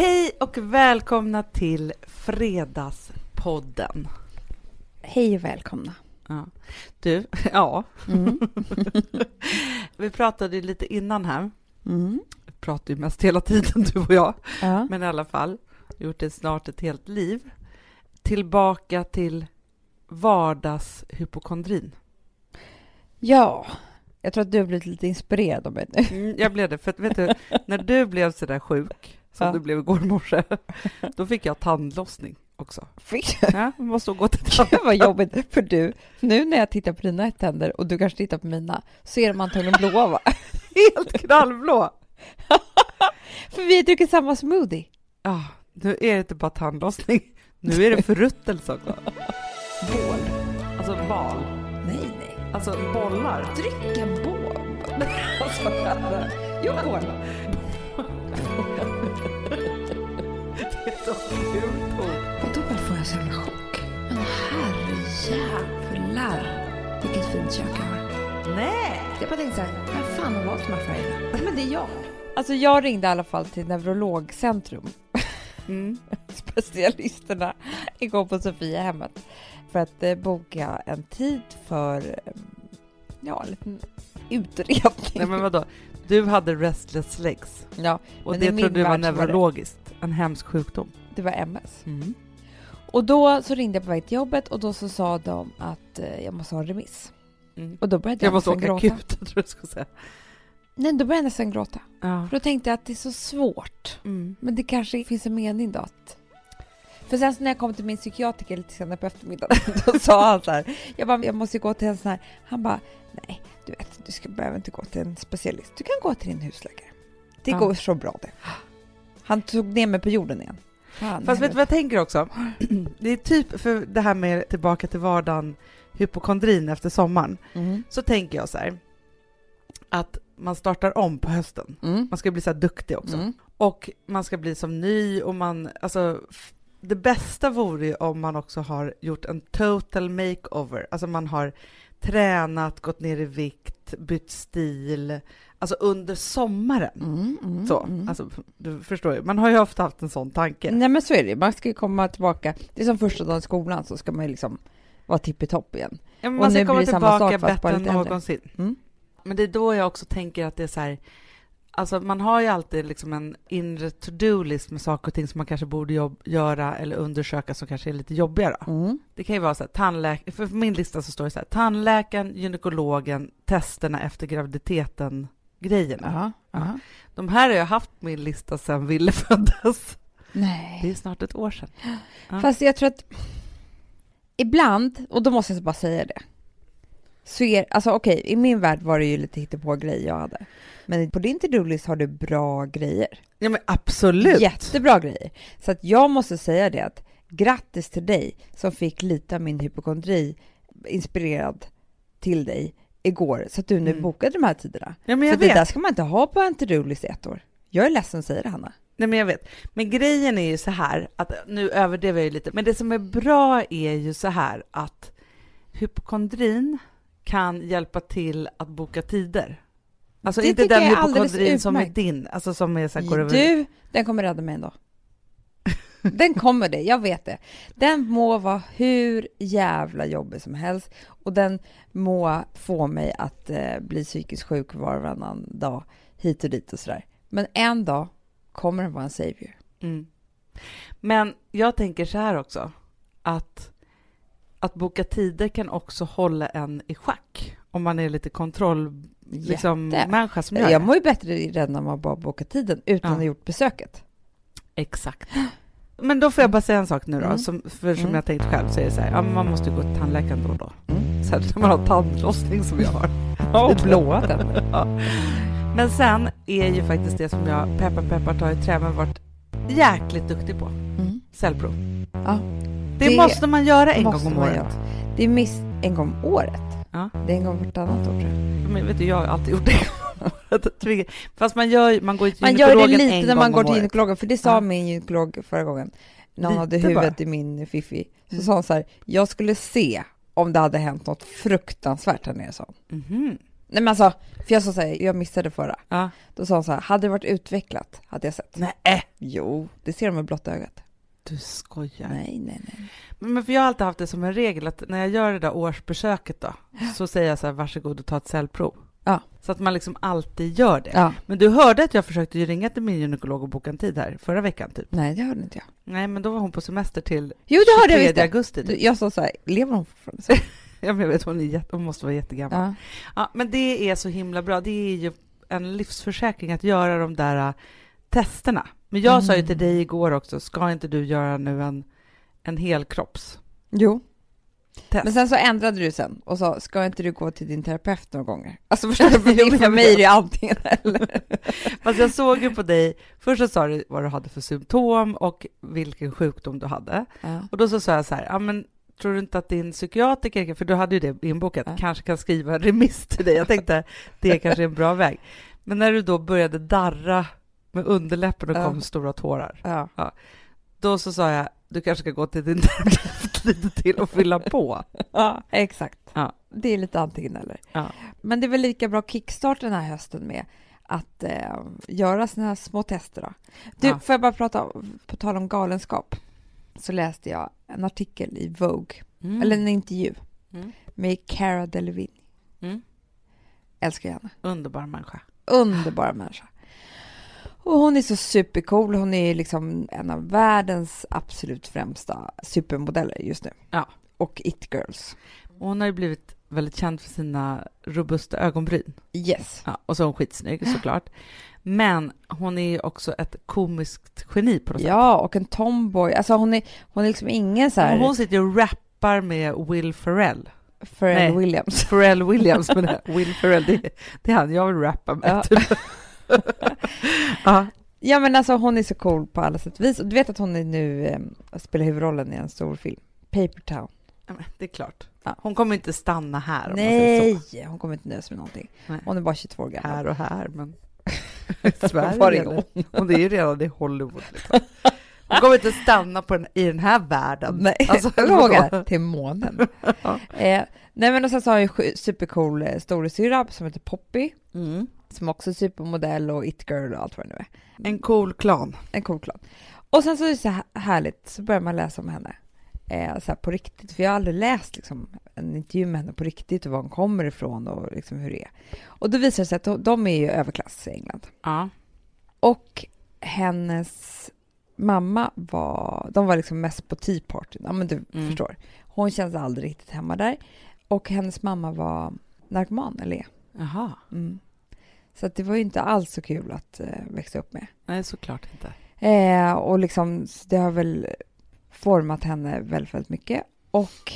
Hej och välkomna till Fredagspodden. Hej och välkomna. Ja. Du, ja. Mm. Vi pratade lite innan här. Mm. Vi pratar ju mest hela tiden, du och jag. Ja. Men i alla fall, gjort det snart ett helt liv. Tillbaka till vardagshypokondrin. ja, jag tror att du har blivit lite inspirerad av mig nu. Mm, jag blev det, för att vet du, när du blev så där sjuk, som Ja. du blev igår morse, då fick jag tandlossning också. Fick Ja, man måste gå till tand... Det var jobbigt, för du, nu när jag tittar på dina tänder och du kanske tittar på mina, så är de antagligen blåa va? helt knallblå. För vi har druckit samma smoothie. Ja, nu är det inte bara tandlossning, nu är det förruttelse också. Bål, alltså bal, Nej, nej. alltså bollar. Dryck en bål. Alltså, jo, bål. Det så. Och då får jag så jävla chock. Men herrejävlar, vilket fint kök jag har. Nej! Jag bara tänkte så här, vem fan har valt de här färgerna? Men det är jag. Alltså jag ringde i alla fall till Neurologcentrum, Mm. specialisterna, igår på Sofiahemmet för att eh, boka en tid för, eh, ja, en liten utredning. Nej men vadå, du hade restless legs Ja, och det min trodde du var det- neurologiskt, en hemsk sjukdom. det var MS. Mm. Och då så ringde jag på väg till jobbet och då så sa de att eh, jag måste ha en remiss. Mm. Och då började jag, Jag måste åka gråta. akut, tror jag skulle säga. Nej, då började jag nästan gråta. Ja. För då tänkte jag att det är så svårt. Mm. Men det kanske finns en mening då att... För sen så när jag kom till min psykiatriker lite senare på eftermiddagen, då sa han så här, jag bara, jag måste gå till en sån här, han bara, nej, du vet, du ska, behöver inte gå till en specialist, du kan gå till din husläkare. Det Ja. går så bra det. Han tog ner mig på jorden igen. Fan, Fast vet du vad jag tänker också? Det är typ för det här med tillbaka till vardagen, hypokondrin efter sommaren, Mm. så tänker jag så här att man startar om på hösten. Mm. Man ska bli så här duktig också. Mm. Och man ska bli som ny och man, alltså det bästa vore ju om man också har gjort en total makeover, alltså man har tränat, gått ner i vikt, bytt stil, alltså under sommaren. Mm. Mm. Så, Mm. alltså du förstår ju, man har ju ofta haft en sån tanke. Nej men så är det man ska ju komma tillbaka, det är som första dagen i skolan så ska man ju liksom vara tippitopp igen. Ja, men och man ska komma blir tillbaka sak, bättre än någonsin. Mm. Men det är då jag också tänker att det är så här, alltså man har ju alltid liksom en inre to-do-list med saker och ting som man kanske borde jobb- göra eller undersöka som kanske är lite jobbigare. Mm. Det kan ju vara så här, tandläkare, för min lista så står det så här, tandläkaren, gynekologen, testerna efter graviditeten, grejerna. Aha. Aha. De här har jag haft på min lista sedan Ville föddes. Nej. Det är snart ett år sedan. Ja. Fast jag tror att ibland, och då måste jag bara säga det, så är, alltså okej, i min värld var det ju lite på grejer jag hade. Men på din to-do-list har du bra grejer. Ja men absolut! Jättebra grejer. Så att jag måste säga det att grattis till dig som fick lite av min hypokondri inspirerad till dig igår, så att du nu Mm. bokade de här tiderna. Ja, men jag För det vet. där ska man inte ha på en to-do-list i ett år. Jag är ledsen att säga det, Hanna. Nej men jag vet. Men grejen är ju så här, att nu överdriver jag ju lite, men det som är bra är ju så här att hypokondrin kan hjälpa till att boka tider. Alltså Det inte den hypokondrin som är din, alltså som är så här. Du, den kommer rädda mig ändå. Den kommer det, jag vet det. Den må vara hur jävla jobbig som helst och den må få mig att eh, bli psykiskt sjuk var och varannan dag hit och dit och sådär. Men en dag kommer den vara en savior. Mm. Men jag tänker så här också, att, att boka tider kan också hålla en i schack om man är lite kontroll, liksom, Jätte. människa som gör Jag mår ju bättre redan när man bara bokar tiden utan Ja. att ha gjort besöket. Exakt. Men då får jag bara säga en sak nu då, Mm. som, för som Mm. jag tänkt själv så är det så här, ja, man måste ju gå till tandläkaren då och då. Mm. Särskilt när man har tandlossning som jag har. Och blåa tänder. ja. Men sen är ju faktiskt det som jag, peppar peppar tar i trä, men varit jäkligt duktig på, Mm. cellprov. Ja. Det, Det måste man göra en gång om året. Det är minst en gång om året. Ja. Det är en gång vartannat år tror jag. Men vet du, jag har alltid gjort det. Fast man, gör, man går till Man gör det lite när man går till gynekologen, för det sa Ja. min gynekolog förra gången. När han hade huvudet bara. i min fiffi. Så Mm. sa han så här, jag skulle se om det hade hänt något fruktansvärt här nere, sa han. Mhm. Nej men alltså, för jag sa så här, jag missade förra. Ja. Då sa hon så här, hade det varit utvecklat hade jag sett. Nej, Jo, det ser de med blotta ögat. du skojar. Nej, nej, nej. Men för jag har alltid haft det som en regel att när jag gör det där årsbesöket då, så säger jag så här, varsågod och ta ett cellprov. Ja. Så att man liksom alltid gör det. Ja. Men du hörde att jag försökte ju ringa till min gynekolog och boka en tid här förra veckan typ. Nej, det hörde inte jag. Nej, men då var hon på semester till Jo, det hörde jag 23 visst. augusti. Typ. Jag sa så här, lever hon fortfarande? Jag vet, hon, är jätte, hon måste vara jättegammal. Ja. Ja, men det är så himla bra. Det är ju en livsförsäkring att göra de där uh, testerna. Men jag sa ju Mm. till dig igår också, ska inte du göra nu en, en helkroppstest? Jo. Men sen så ändrade du sen och sa, ska inte du gå till din terapeut några gånger? Alltså förstår du, för, det- för jag mig är det antingen eller. Fast jag såg ju på dig, först så sa du vad du hade för symptom och vilken sjukdom du hade. Ja. Och då så sa jag så här, ja men tror du inte att din psykiatriker, för du hade ju det inbokat, Ja. kanske kan skriva en remiss till dig. Jag tänkte, det är kanske en bra väg. Men när du då började darra med underläppen och Ja. kom stora tårar, Ja. Då så sa jag, du kanske ska gå till din terapeut lite till och fylla på. ja, exakt. Ja. Det är lite antingen eller. Ja. Men det är väl lika bra kickstart den här hösten med att eh, göra här små tester då. Du, Ja. får jag bara prata, på tal om galenskap, så läste jag en artikel i Vogue, Mm. eller en intervju Mm. med Cara Delevingne. Mm. Älskar henne. Underbar människa. Underbar människa. Och hon är så supercool. Hon är liksom en av världens absolut främsta supermodeller just nu. Ja. Och it-girls. Hon har ju blivit väldigt känd för sina robusta ögonbryn. Yes. Ja, och så är hon skitsnygg såklart. Men hon är ju också ett komiskt geni på något sätt. Ja, och en tomboy. Alltså hon är, hon är liksom ingen så här hon sitter ju och rappar med Will Ferrell. Pharrell nej. Williams. Pharrell Williams, men Will Ferrell, det, det är han jag vill rappa med. Ja. typ. ja. Ja, men alltså hon är så cool på alla sätt och vis. Du vet att hon är nu eh, spelar huvudrollen i en stor film. Paper Town. Ja, men det är klart. Ja. Hon kommer inte stanna här. Nej, hon kommer inte nöjas med någonting. Nej. Hon är bara 22 år gammal. Här och här, men Sverige. Var är hon? Är ju redan i Hollywood. Liksom. Hon kommer inte stanna på den, i den här världen. Nej, Alltså, vågar. Till månen. Ja. eh, nej, men och sen så har jag ju supercool eh, storasyrra som heter Poppy. Mm. Som också är supermodell och it-girl och allt vad det nu är. En cool klan. En cool klan. Och sen så är det så här härligt, så börjar man läsa om henne. Eh, så på riktigt, för jag har aldrig läst liksom, en intervju med henne på riktigt och var hon kommer ifrån och liksom hur det är. Och då visar det sig att de, de är ju överklass i England. Ja. Och hennes mamma var, de var liksom mest på Tea Party, ja men du Mm. förstår. Hon kändes aldrig riktigt hemma där. Och hennes mamma var narkoman, eller är. Jaha. Mm. Så det var ju inte alls så kul att eh, växa upp med. Nej, såklart inte. Eh, och liksom, det har väl format henne väldigt, väldigt mycket. Och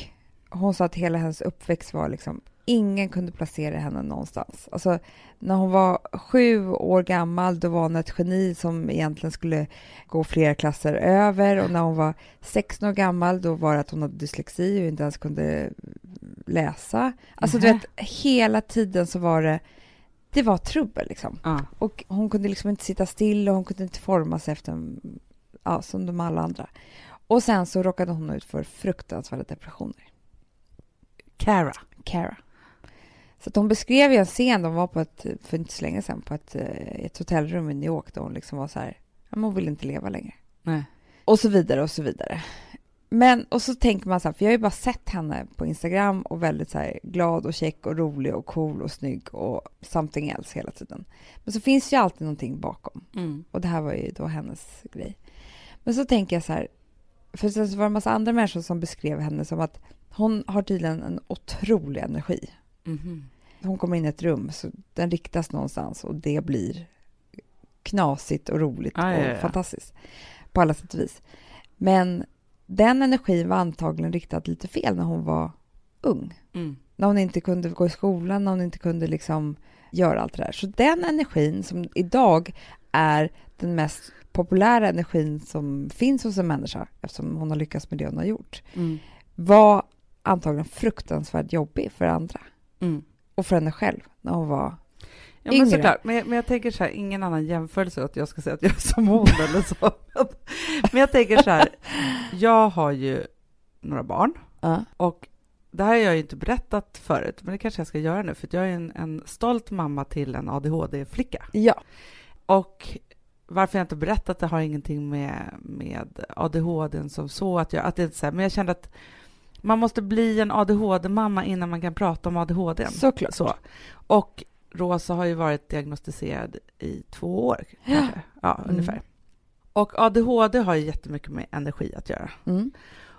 hon sa att hela hennes uppväxt var liksom, ingen kunde placera henne någonstans. Alltså, när hon var sju år gammal, då var hon ett geni som egentligen skulle gå flera klasser över. Och när hon var 16 år gammal, då var det att hon hade dyslexi och inte ens kunde läsa. Alltså, du Nähä. vet, hela tiden så var det, det var trubbel liksom. Ja. Och hon kunde liksom inte sitta still och hon kunde inte forma sig efter, ja, som de alla andra. Och sen så råkade hon ut för fruktansvärda depressioner. Cara. Cara. Så att hon beskrev ju en scen, de var på ett, för inte så länge sedan, på ett, eh, ett hotellrum i New York där hon liksom var så här, hon vill inte leva längre. Nej. Och så vidare och så vidare. Men, och så tänker man så här, för jag har ju bara sett henne på Instagram och väldigt så här glad och check och rolig och cool och snygg och something else hela tiden. Men så finns ju alltid någonting bakom. Mm. Och det här var ju då hennes grej. Men så tänker jag så här, för sen så var det en massa andra människor som beskrev henne som att hon har tydligen en otrolig energi. Mhm. Hon kommer in i ett rum, så den riktas någonstans och det blir knasigt och roligt Ja, ja, och ja. fantastiskt på alla sätt och vis. Men den energin var antagligen riktad lite fel när hon var ung. Mm. När hon inte kunde gå i skolan, när hon inte kunde liksom göra allt det där. Så den energin som idag är den mest populära energin som finns hos en människa, eftersom hon har lyckats med det hon har gjort, Mm. var antagligen fruktansvärt jobbig för andra Mm. och för henne själv när hon var... Ja, men Yngre. såklart. Men, men jag tänker så här, ingen annan jämförelse att jag ska säga att jag är som hon eller så. Men jag tänker så här, jag har ju några barn Ja. och det här har jag ju inte berättat förut, men det kanske jag ska göra nu, för jag är en, en stolt mamma till en ADHD-flicka. Ja. Och varför jag inte berättat det har ingenting med, med ADHD som så att jag, att det är så här, men jag kände att man måste bli en ADHD-mamma innan man kan prata om ADHD. Såklart. Så. Och Rosa har ju varit diagnostiserad i två år, kanske. Ja, Mm. ungefär. Och ADHD har ju jättemycket med energi att göra. Mm.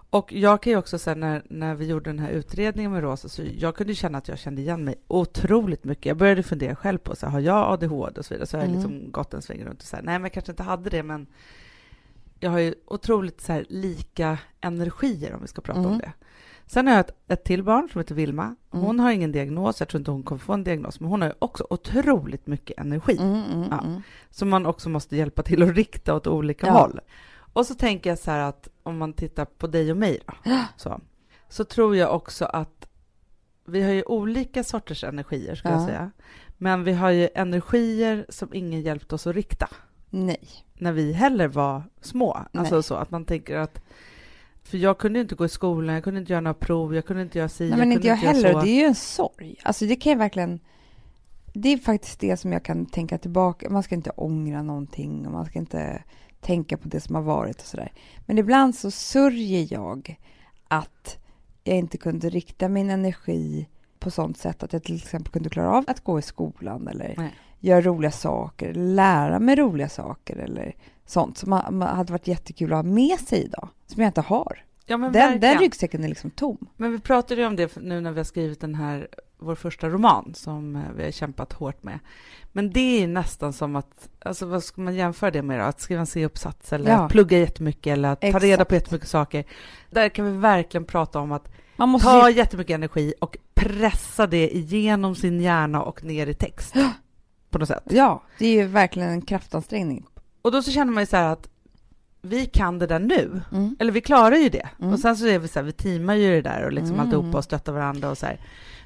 Och jag kan ju också säga när, när vi gjorde den här utredningen med Rosa, så jag kunde känna att jag kände igen mig otroligt mycket. Jag började fundera själv på, så här, har jag ADHD och så vidare, så har jag Mm. liksom gått en sväng runt och så här, nej men jag kanske inte hade det, men jag har ju otroligt så här, lika energier om vi ska prata om Mm. det. Sen har jag ett, ett till barn som heter Vilma. Hon Mm. har ingen diagnos, jag tror inte hon kommer få en diagnos, men hon har ju också otroligt mycket energi Mm, mm, Ja. mm. som man också måste hjälpa till att rikta åt olika Ja. håll. Och så tänker jag så här att om man tittar på dig och mig då, så, så tror jag också att vi har ju olika sorters energier, ska jag Ja. säga. Men vi har ju energier som ingen hjälpt oss att rikta Nej. när vi heller var små. Alltså Nej. så att man tänker att för jag kunde inte gå i skolan, jag kunde inte göra några prov, jag kunde inte göra si, Nej, men inte jag heller. Och det är ju en sorg. Alltså det kan jag verkligen... Det är faktiskt det som jag kan tänka tillbaka. Man ska inte ångra någonting och man ska inte tänka på det som har varit och sådär. Men ibland så sörjer jag att jag inte kunde rikta min energi på sånt sätt att jag till exempel kunde klara av att gå i skolan eller Nej. Göra roliga saker, lära mig roliga saker eller sånt som hade varit jättekul att ha med sig idag, som jag inte har. Ja, Den, den ryggsäcken är liksom tom. Men vi pratade ju om det nu när vi har skrivit den här, vår första roman som eh, vi har kämpat hårt med. Men det är nästan som att, alltså vad ska man jämföra det med då? Att skriva en C-uppsats eller Ja. att plugga jättemycket eller att ta Exakt. reda på jättemycket saker. Där kan vi verkligen prata om att Man måste ta ju- jättemycket energi och pressa det igenom sin hjärna och ner i text. På något sätt. Ja, det är ju verkligen en kraftansträngning. Och då så känner man ju så här att vi kan det där nu. Mm. Eller vi klarar ju det. Mm. Och sen så är vi så här, vi teamar ju det där och liksom Mm. alltihopa och stöttar varandra och så här.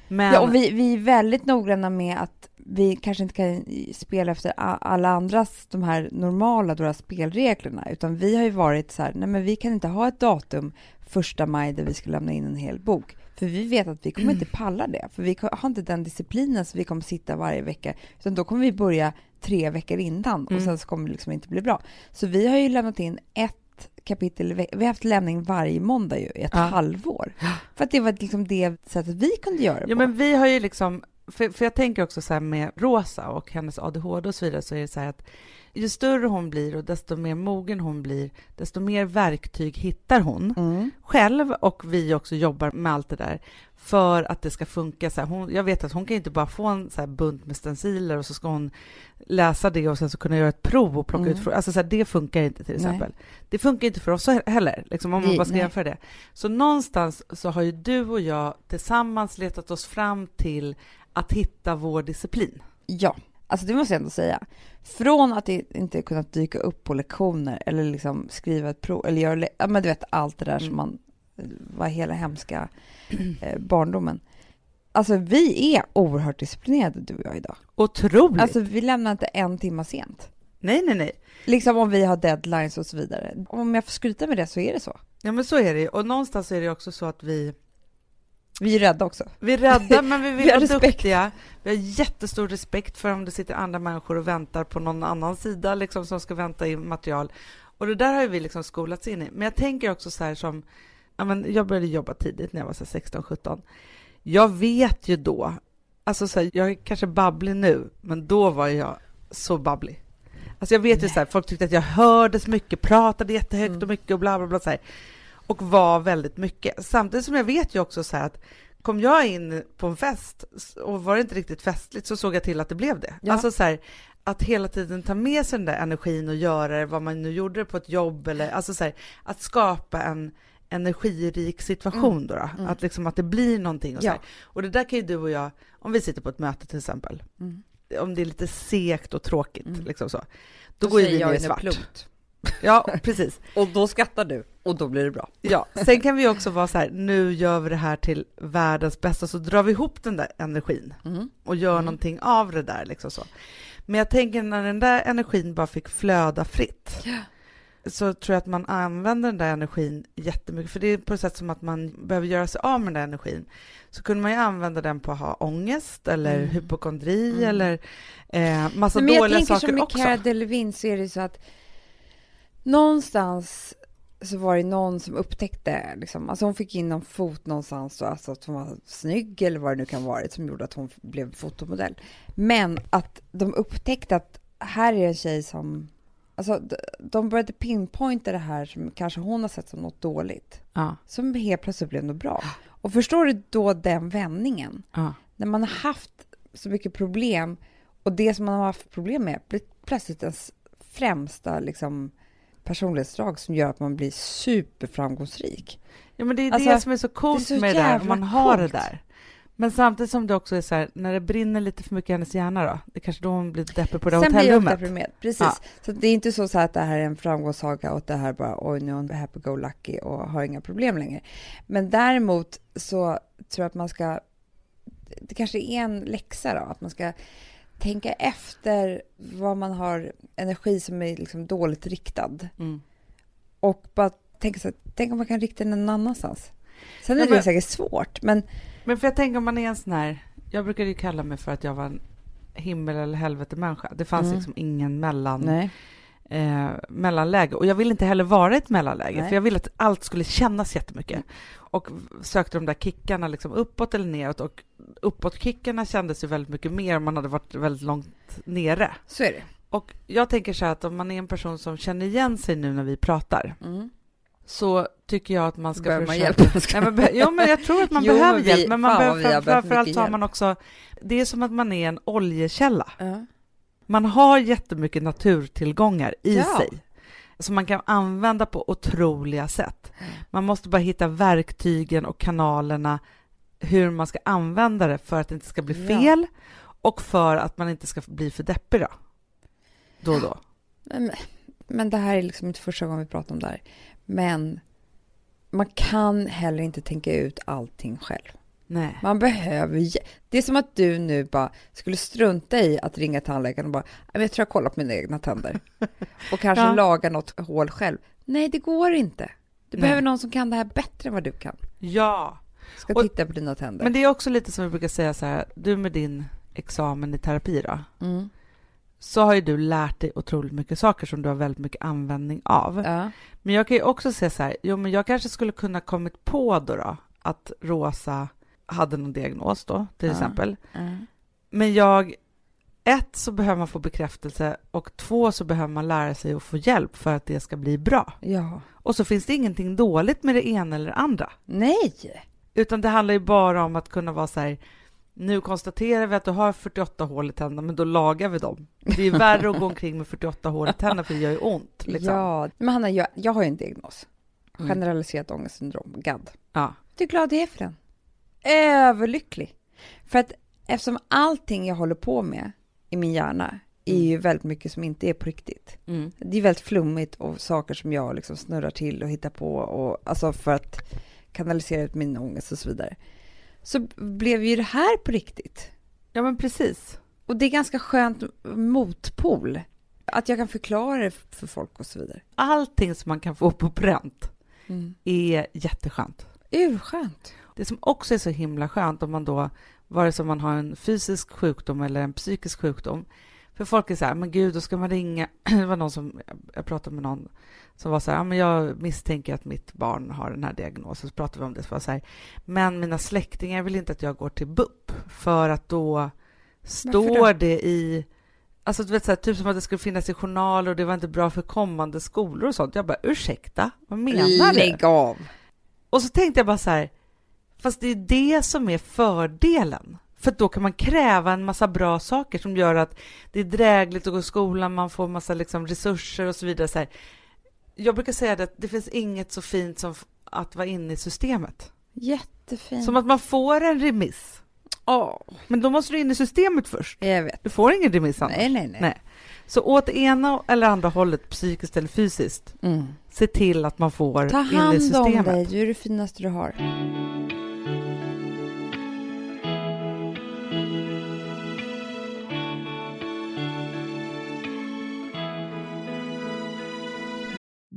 Men, Ja, och vi, vi är väldigt noggranna med att vi kanske inte kan spela efter alla andras, de här normala då, spelreglerna, utan vi har ju varit så här, nej men vi kan inte ha ett datum första maj där vi ska lämna in en hel bok. För vi vet att vi kommer inte palla det, för vi har inte den disciplinen så vi kommer sitta varje vecka, utan då kommer vi börja tre veckor innan och Mm. sen så kommer det liksom inte bli bra. Så vi har ju lämnat in ett kapitel, vi har haft lämning varje måndag ju, i ett Ja. halvår. För att det var liksom det sättet vi kunde göra det Ja, på. men vi har ju liksom, för, för jag tänker också så här med Rosa och hennes ADHD och så vidare, så är det så här att ju större hon blir och desto mer mogen hon blir, desto mer verktyg hittar hon Mm. själv och vi också jobbar med allt det där för att det ska funka. Så här, hon, jag vet att hon kan inte bara få en så bunt med stenciler och så ska hon läsa det och sen så kunna göra ett prov och plocka Mm. ut. Alltså så här, det funkar inte till Nej. exempel. Det funkar inte för oss heller, liksom, om man bara ska nej. jämföra det. Så någonstans så har ju du och jag tillsammans letat oss fram till att hitta vår disciplin. Ja, alltså det måste jag ändå säga. Från att inte kunnat dyka upp på lektioner eller liksom skriva ett prov eller göra, ja men du vet allt det där Mm. som man var hela hemska eh, barndomen. Alltså vi är oerhört disciplinerade du och jag idag. Otroligt! Alltså vi lämnar inte en timme sent. nej, nej, nej. Liksom om vi har deadlines och så vidare. Om jag får skryta med det så är det så. Ja, men så är det ju. Och någonstans är det också så att vi Vi är rädda också. Vi är rädda, men vi vill Vi vara duktiga. Vi har jättestor respekt för om det sitter andra människor och väntar på någon annan sida liksom, som ska vänta in material. Och det där har vi liksom skolats in i. Men jag tänker också så här som, ja, men jag började jobba tidigt när jag var 16-17. Jag vet ju då, alltså så här, jag är kanske babblig nu, men då var jag så babblig. Alltså jag vet ju så här, folk tyckte att jag hördes mycket, pratade jättehögt Mm. och mycket och bla bla bla så här, och var väldigt mycket. Samtidigt som jag vet ju också så här att kom jag in på en fest och var det inte riktigt festligt så såg jag till att det blev det. Ja. Alltså så här, att hela tiden ta med sig den där energin och göra vad man nu gjorde på ett jobb eller alltså så här, att skapa en energirik situation Mm. då, då. Mm. Att liksom att det blir någonting och så Ja. här. Och det där kan ju du och jag, om vi sitter på ett möte till exempel, Mm. om det är lite segt och tråkigt Mm. liksom så, då, går ju vi ner i svart. Ja, precis. Och då skrattar du och då blir det bra. Ja, sen kan vi också vara så här, nu gör vi det här till världens bästa, så drar vi ihop den där energin Mm. och gör Mm. någonting av det där. Liksom så. Men jag tänker när den där energin bara fick flöda fritt, så tror jag att man använder den där energin jättemycket, för det är på ett sätt som att man behöver göra sig av med den där energin. Så kunde man ju använda den på att ha ångest eller Mm. hypokondri Mm. eller eh, massa Nej, men jag dåliga tänker saker som också. Cara Delevingne så är det så att någonstans så var det någon som upptäckte, liksom, alltså hon fick in någon fot någonstans, och alltså att hon var snygg eller vad det nu kan vara, som gjorde att hon blev fotomodell. Men att de upptäckte att här är en tjej som, alltså de började pinpointa det här som kanske hon har sett som något dåligt, Ja, som helt plötsligt blev något bra. Och förstår du då den vändningen? ja. när man har haft så mycket problem och det som man har haft problem med blir plötsligt ens främsta liksom, personlighetsdrag som gör att man blir superframgångsrik. ja, men det är Alltså, det som är så coolt det är så med det där, man har coolt. det där. Men samtidigt som det också är så här, när det brinner lite för mycket i hennes hjärna då, det kanske då hon blir deppig på det Sen blir jag hotellrummet. deprimerad. Precis. Ja. Så det är inte så, så att det här är en framgångssaga och att det här bara, oj nu är hon happy-go-lucky och har inga problem längre. Men däremot så tror jag att man ska, det kanske är en läxa då, att man ska tänka efter vad man har energi som är liksom dåligt riktad. Mm. och bara tänka så här, tänk om man kan rikta den någon annanstans. Sen är Ja, det men- säkert svårt, men Men för jag tänker om man är en sån här, jag brukade ju kalla mig för att jag var en himmel eller helvete människa. Det fanns Mm. liksom ingen mellan, nej. Eh, mellanläge. Och jag ville inte heller vara i ett mellanläge, Nej. för jag ville att allt skulle kännas jättemycket. Och sökte de där kickarna liksom uppåt eller neråt. Och uppåt-kickarna kändes ju väldigt mycket mer om man hade varit väldigt långt nere. Så är det. Och jag tänker så här att om man är en person som känner igen sig nu när vi pratar, Mm. så tycker jag att man ska Behöver man försöka... hjälp? Nej, men, be- jo, men jag tror att man Jo, behöver vi- hjälp, men man behöver framförallt har man också... Det är som att man är en oljekälla. Ja. Man har jättemycket naturtillgångar i Ja. sig som man kan använda på otroliga sätt. Man måste bara hitta verktygen och kanalerna hur man ska använda det för att det inte ska bli Ja. fel och för att man inte ska bli för deppig då. Då och då. Men, men det här är liksom inte första gången vi pratar om det här. Men man kan heller inte tänka ut allting själv. Nej. Man behöver... Det är som att du nu bara skulle strunta i att ringa tandläkaren och bara, "Ja, men jag tror jag kollar på mina egna tänder. Och kanske Ja. laga något hål själv. Nej, det går inte. Du Nej. behöver någon som kan det här bättre än vad du kan. Ja, Ska Och- titta på dina tänder. men det är också lite som vi brukar säga så här, du med din examen i terapi då, Mm. så har ju du lärt dig otroligt mycket saker som du har väldigt mycket användning av. Ja. Men jag kan ju också säga så här, jo men jag kanske skulle kunna kommit på då, då att Rosa hade någon diagnos då, till exempel. Men jag, ett så behöver man få bekräftelse och två så behöver man lära sig att få hjälp för att det ska bli bra. ja. Och så finns det ingenting dåligt med det ena eller det andra, Nej! utan det handlar ju bara om att kunna vara så här, nu konstaterar vi att du har 48 hål i tänderna, men då lagar vi dem. Det är värre att gå omkring med 48 hål i tänderna för det gör ju ont. Liksom. Ja, men Hanna, jag, jag har ju en diagnos. Mm. Generaliserat ångestsyndrom, GAD. Ja. Hur glad jag är för den. Överlycklig. För att eftersom allting jag håller på med i min hjärna är Mm. ju väldigt mycket som inte är på riktigt. Mm. Det är väldigt flummigt och saker som jag liksom snurrar till och hittar på och alltså för att kanalisera ut min ångest och så vidare. Så blev ju det här på riktigt. ja, men precis. Och det är ganska skönt motpol. Att jag kan förklara det för folk och så vidare. Allting som man kan få på pränt Mm. är jätteskönt. Urskönt. Det som också är så himla skönt om man då, vare sig man har en fysisk sjukdom eller en psykisk sjukdom, för folk är så här, men gud, då ska man ringa. Det var någon som, jag pratade med någon som var så här, ja, men jag misstänker att mitt barn har den här diagnosen, så pratade vi om det, så var så här, men mina släktingar vill inte att jag går till BUP, för att då står det i Alltså du vet så här, typ som att det skulle finnas i journaler och det var inte bra för kommande skolor och sånt. Jag bara, ursäkta, vad menar du? Lägg av. Och så tänkte jag bara så här, fast det är det som är fördelen. För då kan man kräva en massa bra saker som gör att det är drägligt att gå i skolan, man får massa liksom resurser och så vidare. Så här. Jag brukar säga att det finns inget så fint som att vara inne i systemet. Jättefint. Som att man får en remiss. Åh, Men då måste du in i systemet först. jag vet. Du får ingen remiss annars. Nej, nej, nej. Nej. Så åt ena eller andra hållet, psykiskt eller fysiskt, Mm. se till att man får Ta in i hand om systemet. dig, du är det finaste du har.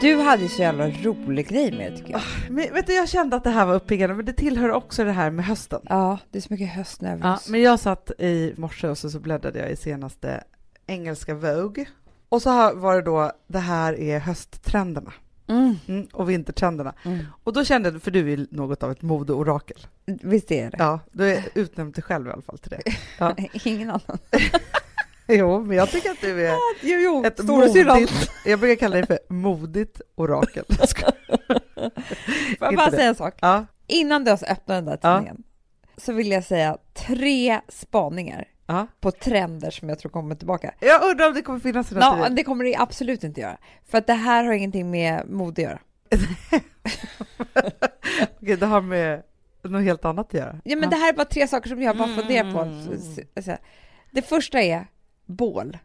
Du hade så jävla rolig grej med det tycker jag. Oh, men, vet du, jag kände att det här var uppiggande, men det tillhör också det här med hösten. Ja, det är så mycket höstnervös. Ja, men jag satt i morse och så, så bläddrade jag i senaste engelska Vogue. Och så var det då, det här är hösttrenderna. Mm. mm, och vintertrenderna. Mm. Och då kände jag, för du är något av ett modeorakel. Visst är det? Ja, du är utnämnd dig själv i alla fall till det. Ja. Ingen annan. Jo, men jag tycker att du är Jo, jo, ett modigt, jag brukar kalla dig för modigt orakel. Får jag bara det. säga en sak? Ja, Innan du öppnar den där Ja. tidningen så vill jag säga tre spaningar ja. på trender som jag tror kommer tillbaka. Jag undrar om det kommer finnas i den här Nå, tidningen. det kommer det absolut inte göra. För att det här har ingenting med mode att göra. Okej, det har med något helt annat att göra. Ja, men det här är bara tre saker som jag bara Mm. funderar på. Alltså, Det första är bål.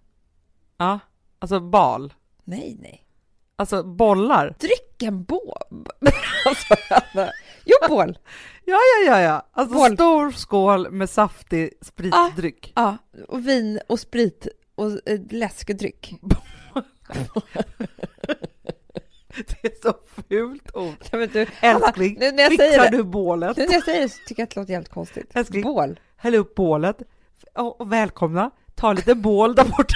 Ja, alltså bal. Nej, nej. Alltså bollar. Dryck en bål. alltså. Jo, bål. Ja, ja, ja, ja. Alltså Boll. stor skål med saftig spritdryck. Ja, och vin och sprit och eh, läskedryck. Det är så fult ord. Ja, du, Älskling, nu när jag säger det- du bålet? nu när jag säger det så tycker jag att det låter jävligt konstigt. Älskling. Bål. Häll upp bålet. Och, och välkomna. Ta lite bål där borta.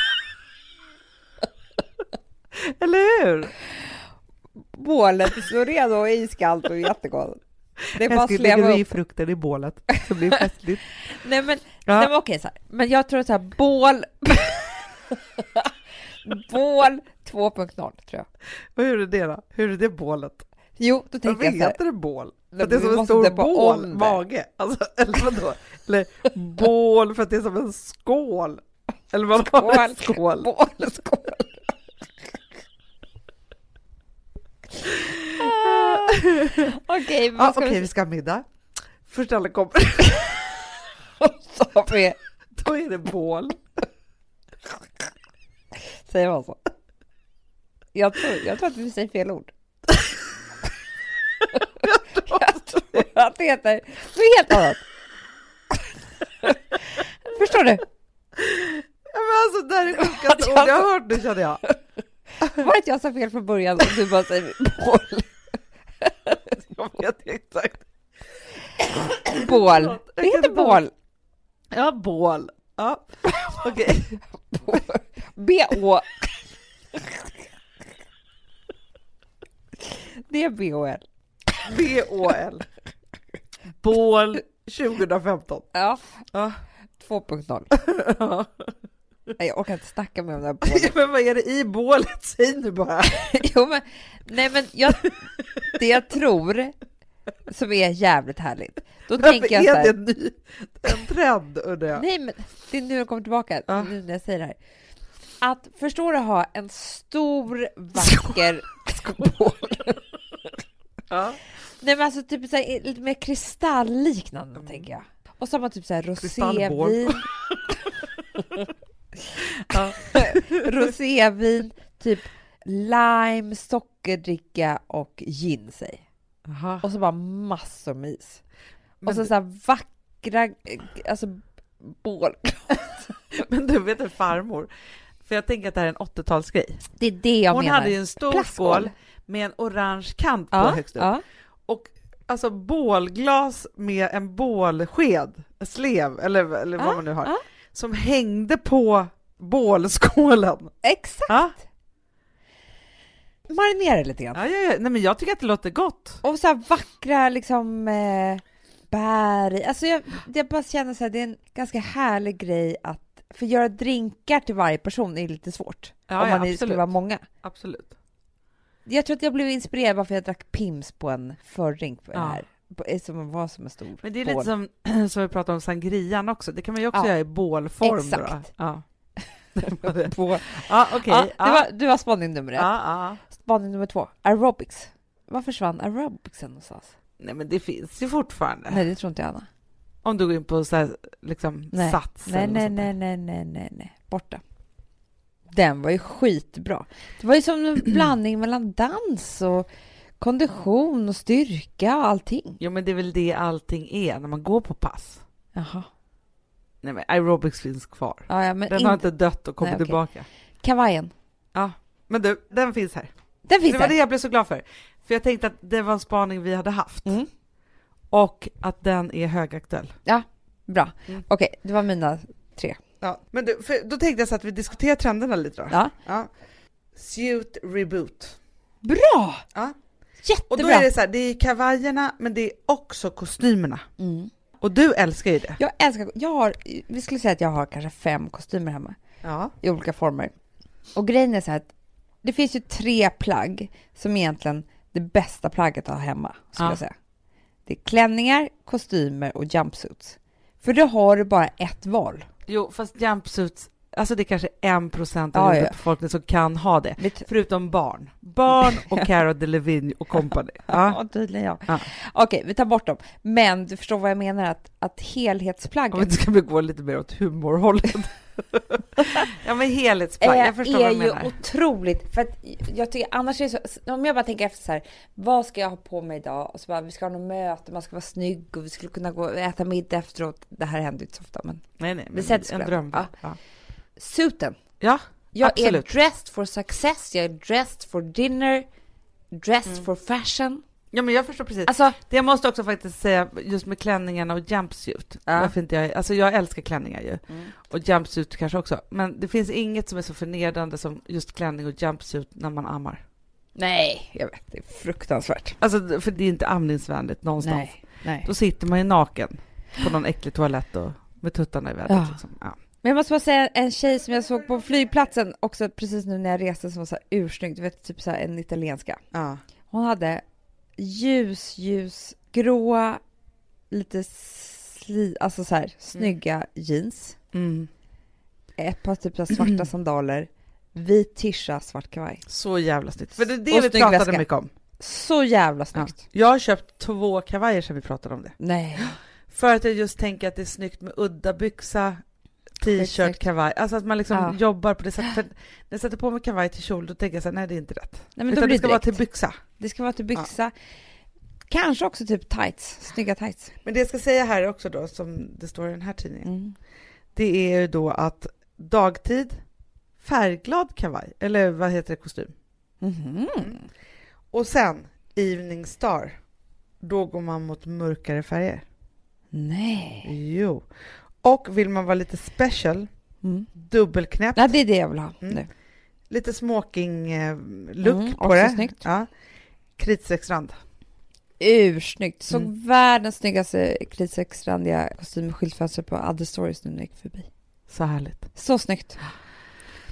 Eller hur? Bålet så redo och iskallt och jättegott. Det är bara att lägger vi i upp. frukten i bålet så blir det festligt. Nej men, Ja. nej, men okej så här. Men jag tror så här, bål... bål 2.0 tror jag. Hur är det då? Hur är det bålet? Jo, då Varför tänkte jag så här, heter det bål? För att det är som en stor bål, mage. Alltså, eller vadå? Eller bål för att det är som en skål. Eller vad skål. skål. bål, skål. Okej, Ja, vad ska Okej, vi vi ska ha middag. Först alla kommer, med? då är det bål. Säger man så? Jag tror, jag tror att vi säger fel ord. jag tror att det heter något helt annat. Förstår du? Ja, men alltså, det här är sjukaste ord jag har hört nu känner jag. Var det att jag sa fel från början och du bara säger bål? Jag vet exakt. Bål. Det heter bål. Ja, bål. Ja, okej. B-Å. Det är B-O-L. B-O-L. Bål 2015. Ja, Ja. 2.0. Ja. Nej, Jag orkar inte snacka med om det här bålet. Men vad är det i bålet? Säg nu bara. Jo, men, nej, men jag, det jag tror som är jävligt härligt, då tänker jag så Varför är här, det en ny en trend undrar jag? nej men det är nu jag kommer tillbaka, Ja. nu när jag säger det här. Att förstår du ha en stor vacker skål? Ja. Nej men alltså typ så här, lite mer kristallliknande tänker jag. Och så har man typ så här rosévin, Ja. rosévin, typ lime, sockerdricka och gin. Aha. Och så bara massor med is. Men, och så, så här vackra, alltså bål. men du vet du farmor, för jag tänker att det här är en 80-talsgrej. Det är det jag Hon menar. hade ju en stor Plastskål. skål med en orange kant på ja, högst upp. ja. Och alltså bålglas med en bålsked, en slev eller, eller vad Ja, man nu har. Som hängde på bålskålen. Exakt. Ja, Marinera lite grann. ja, ja, ja. Nej, men jag tycker att det låter gott. Och så här vackra liksom eh, bär. Alltså jag, jag bara känner så här, det är en ganska härlig grej att för göra drinkar till varje person är lite svårt. Ja, om ja, man är- skulle vara många. Absolut. Jag tror att jag blev inspirerad bara för att jag drack Pims på en fördrink på Ja. här. Eh, som var som en stor Men det är bål. lite som, som vi pratade om sangrian också, det kan man ju också Ja. göra i bålform. Exakt. Ja, Det var det. På, ja okej. ja, Ja, du, var, du har spaning nummer ett. ja. Spaning nummer två, aerobics. Var försvann aerobicsen någonstans? Nej men det finns ju fortfarande. Nej, det tror inte jag, Anna. Om du går in på så här, liksom, Nej. sats Nej, nej, nej, nej, nej, nej, nej. Borta. Den var ju skitbra. Det var ju som en blandning mellan dans och kondition och styrka och allting. Jo men det är väl det allting är när man går på pass. Jaha. Nej men aerobics finns kvar. Ja, ja, men Den har inte... dött och kommit Nej, okej. tillbaka. Kavajen. Men du, den finns här. Den finns det var det jag blev så glad för. För jag tänkte att det var en spaning vi hade haft. Mm. Och att den är högaktuell. Bra. Mm. Okej, det var mina tre. Ja, men du, för då tänkte jag så att vi diskuterar trenderna lite då. Ja. Ja. Suit reboot. Bra! Ja. Jättebra! Och då är det så här, det är kavajerna, men det är också kostymerna. mm. Och du älskar ju det. Jag älskar, jag har, vi skulle säga att jag har kanske fem kostymer hemma Ja. i olika former. Och grejen är så här att det finns ju tre plagg som egentligen det bästa plagget att ha hemma, skulle Ja. jag säga. Det är klänningar, kostymer och jumpsuits. För då har du bara ett val. Jo, fast jumpsuits, alltså det är kanske en procent av ja. befolkningen som kan ha det. Vet- Förutom barn. Barn och Cara Delevingne och company. Ja. Ja, tydligen ja. Ja. Okej, vi tar bort dem. Men du förstår vad jag menar, att, att Om vi helhetsplagget inte ska gå lite mer åt humorhållet. ja, men helhetsplagg, är, jag förstår vad är du ju menar. otroligt, för att jag tycker annars är det så, om jag bara tänker efter så här, vad ska jag ha på mig idag? Och så bara, vi ska ha något möte, man ska vara snygg och vi skulle kunna gå och äta middag efteråt. Det här händer inte så ofta, men Nej, nej, men sätter en dröm. ja. Ja. suiten. ja, Jag Absolut. är dressed for success, jag är dressed for dinner, dressed Mm. for fashion. ja, men jag förstår precis. Alltså, Det jag måste också faktiskt säga, just med klänningarna och jumpsuit. Ja. Varför inte jag, alltså jag älskar klänningar ju. Och jumpsuit kanske också. Men det finns inget som är så förnedrande som just klänning och jumpsuit när man ammar. nej, jag vet, det är fruktansvärt. Alltså, för det är inte amningsvänligt någonstans. Nej, nej. Då sitter man ju naken på någon äcklig toalett och med tuttarna i vädret. Ja. Liksom. Ja. Men jag måste bara säga en tjej som jag såg på flygplatsen också precis nu när jag reste som var så här ursnygg, du vet typ så här en italienska. Ja. Hon hade ljus, ljus, gråa, lite sli, alltså så här snygga jeans, Mm. ett par typ så svarta sandaler, vit tisha, svart kavaj. Så jävla snyggt. För det är det Och vi pratade väska. mycket om. Så jävla Ja. snyggt. Jag har köpt två kavajer sedan vi pratade om det. Nej. För att jag just tänker att det är snyggt med udda byxa, t-shirt, kavaj. Alltså att man liksom Ja. jobbar på det sättet. För när jag sätter på mig kavaj till kjol, då tänker jag så här, nej det är inte rätt. Nej men då Utan blir det ska det vara direkt. till byxa. Det ska vara till byxa. Kanske också typ tights, snygga tights. Men det jag ska säga här också då, som det står i den här tidningen, Mm. det är ju då att dagtid, färgglad kavaj, eller vad heter det, kostym. Mhm. Och sen Evening Star, då går man mot mörkare färger. Nej. Jo. Och vill man vara lite special, Mm. dubbelknäppt, Nej, det är det jag vill ha Mm. nu. lite smoking-look Mm, på det. snyggt. Ja. Kritstrecksrand. Ursnyggt. Såg Mm. världens snyggaste kritsexrandiga kostym i skyltfönstret på Other Stories nu när jag gick förbi. Så härligt. Så snyggt.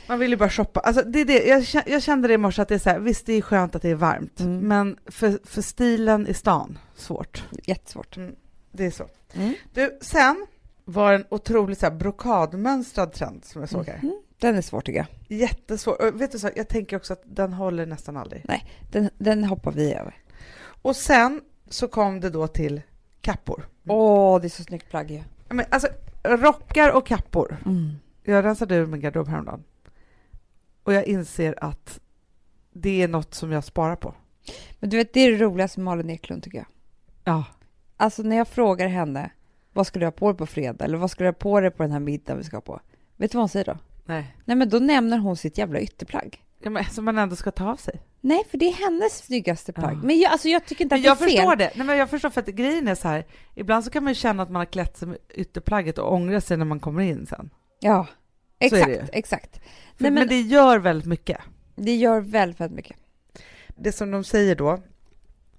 Man vill ju bara shoppa. Alltså, det är det. Jag, jag kände det i morse att det är så här, visst det är skönt att det är varmt, Mm. men för, för stilen i stan, svårt. Jättesvårt. Det är så. Mm. Du, sen var en otroligt så här, brokadmönstrad trend som jag såg här. Mhm. Den är svår tycker jag. Jättesvår. Och vet du så, jag tänker också att den håller nästan aldrig. Den, den hoppar vi över. Och sen så kom det då till kappor. Åh, det är så snyggt plagg ju. Ja, Men, alltså, rockar och kappor. Mm. Jag rensade ur min garderob häromdagen. Och jag inser att det är något som jag sparar på. Men du vet, det är det roligaste med Malin Eklund tycker jag. Ja. Alltså när jag frågar henne, vad ska du ha på dig på fredag? Eller vad ska du ha på dig på den här middagen vi ska på? Vet du vad hon säger då? Nej. Nej men då nämner hon sitt jävla ytterplagg. Ja, men, som man ändå ska ta av sig. Nej, för det är hennes snyggaste plagg. Ja. Men jag, alltså, jag tycker inte att jag det är fel. förstår det. Nej, men jag förstår för att grejen är så här. Ibland så kan man ju känna att man har klätt sig med ytterplagget och ångra sig när man kommer in sen. Ja, exakt, exakt. För, Nej, men, men det gör väldigt mycket. det gör väldigt, väldigt mycket. Det som de säger då,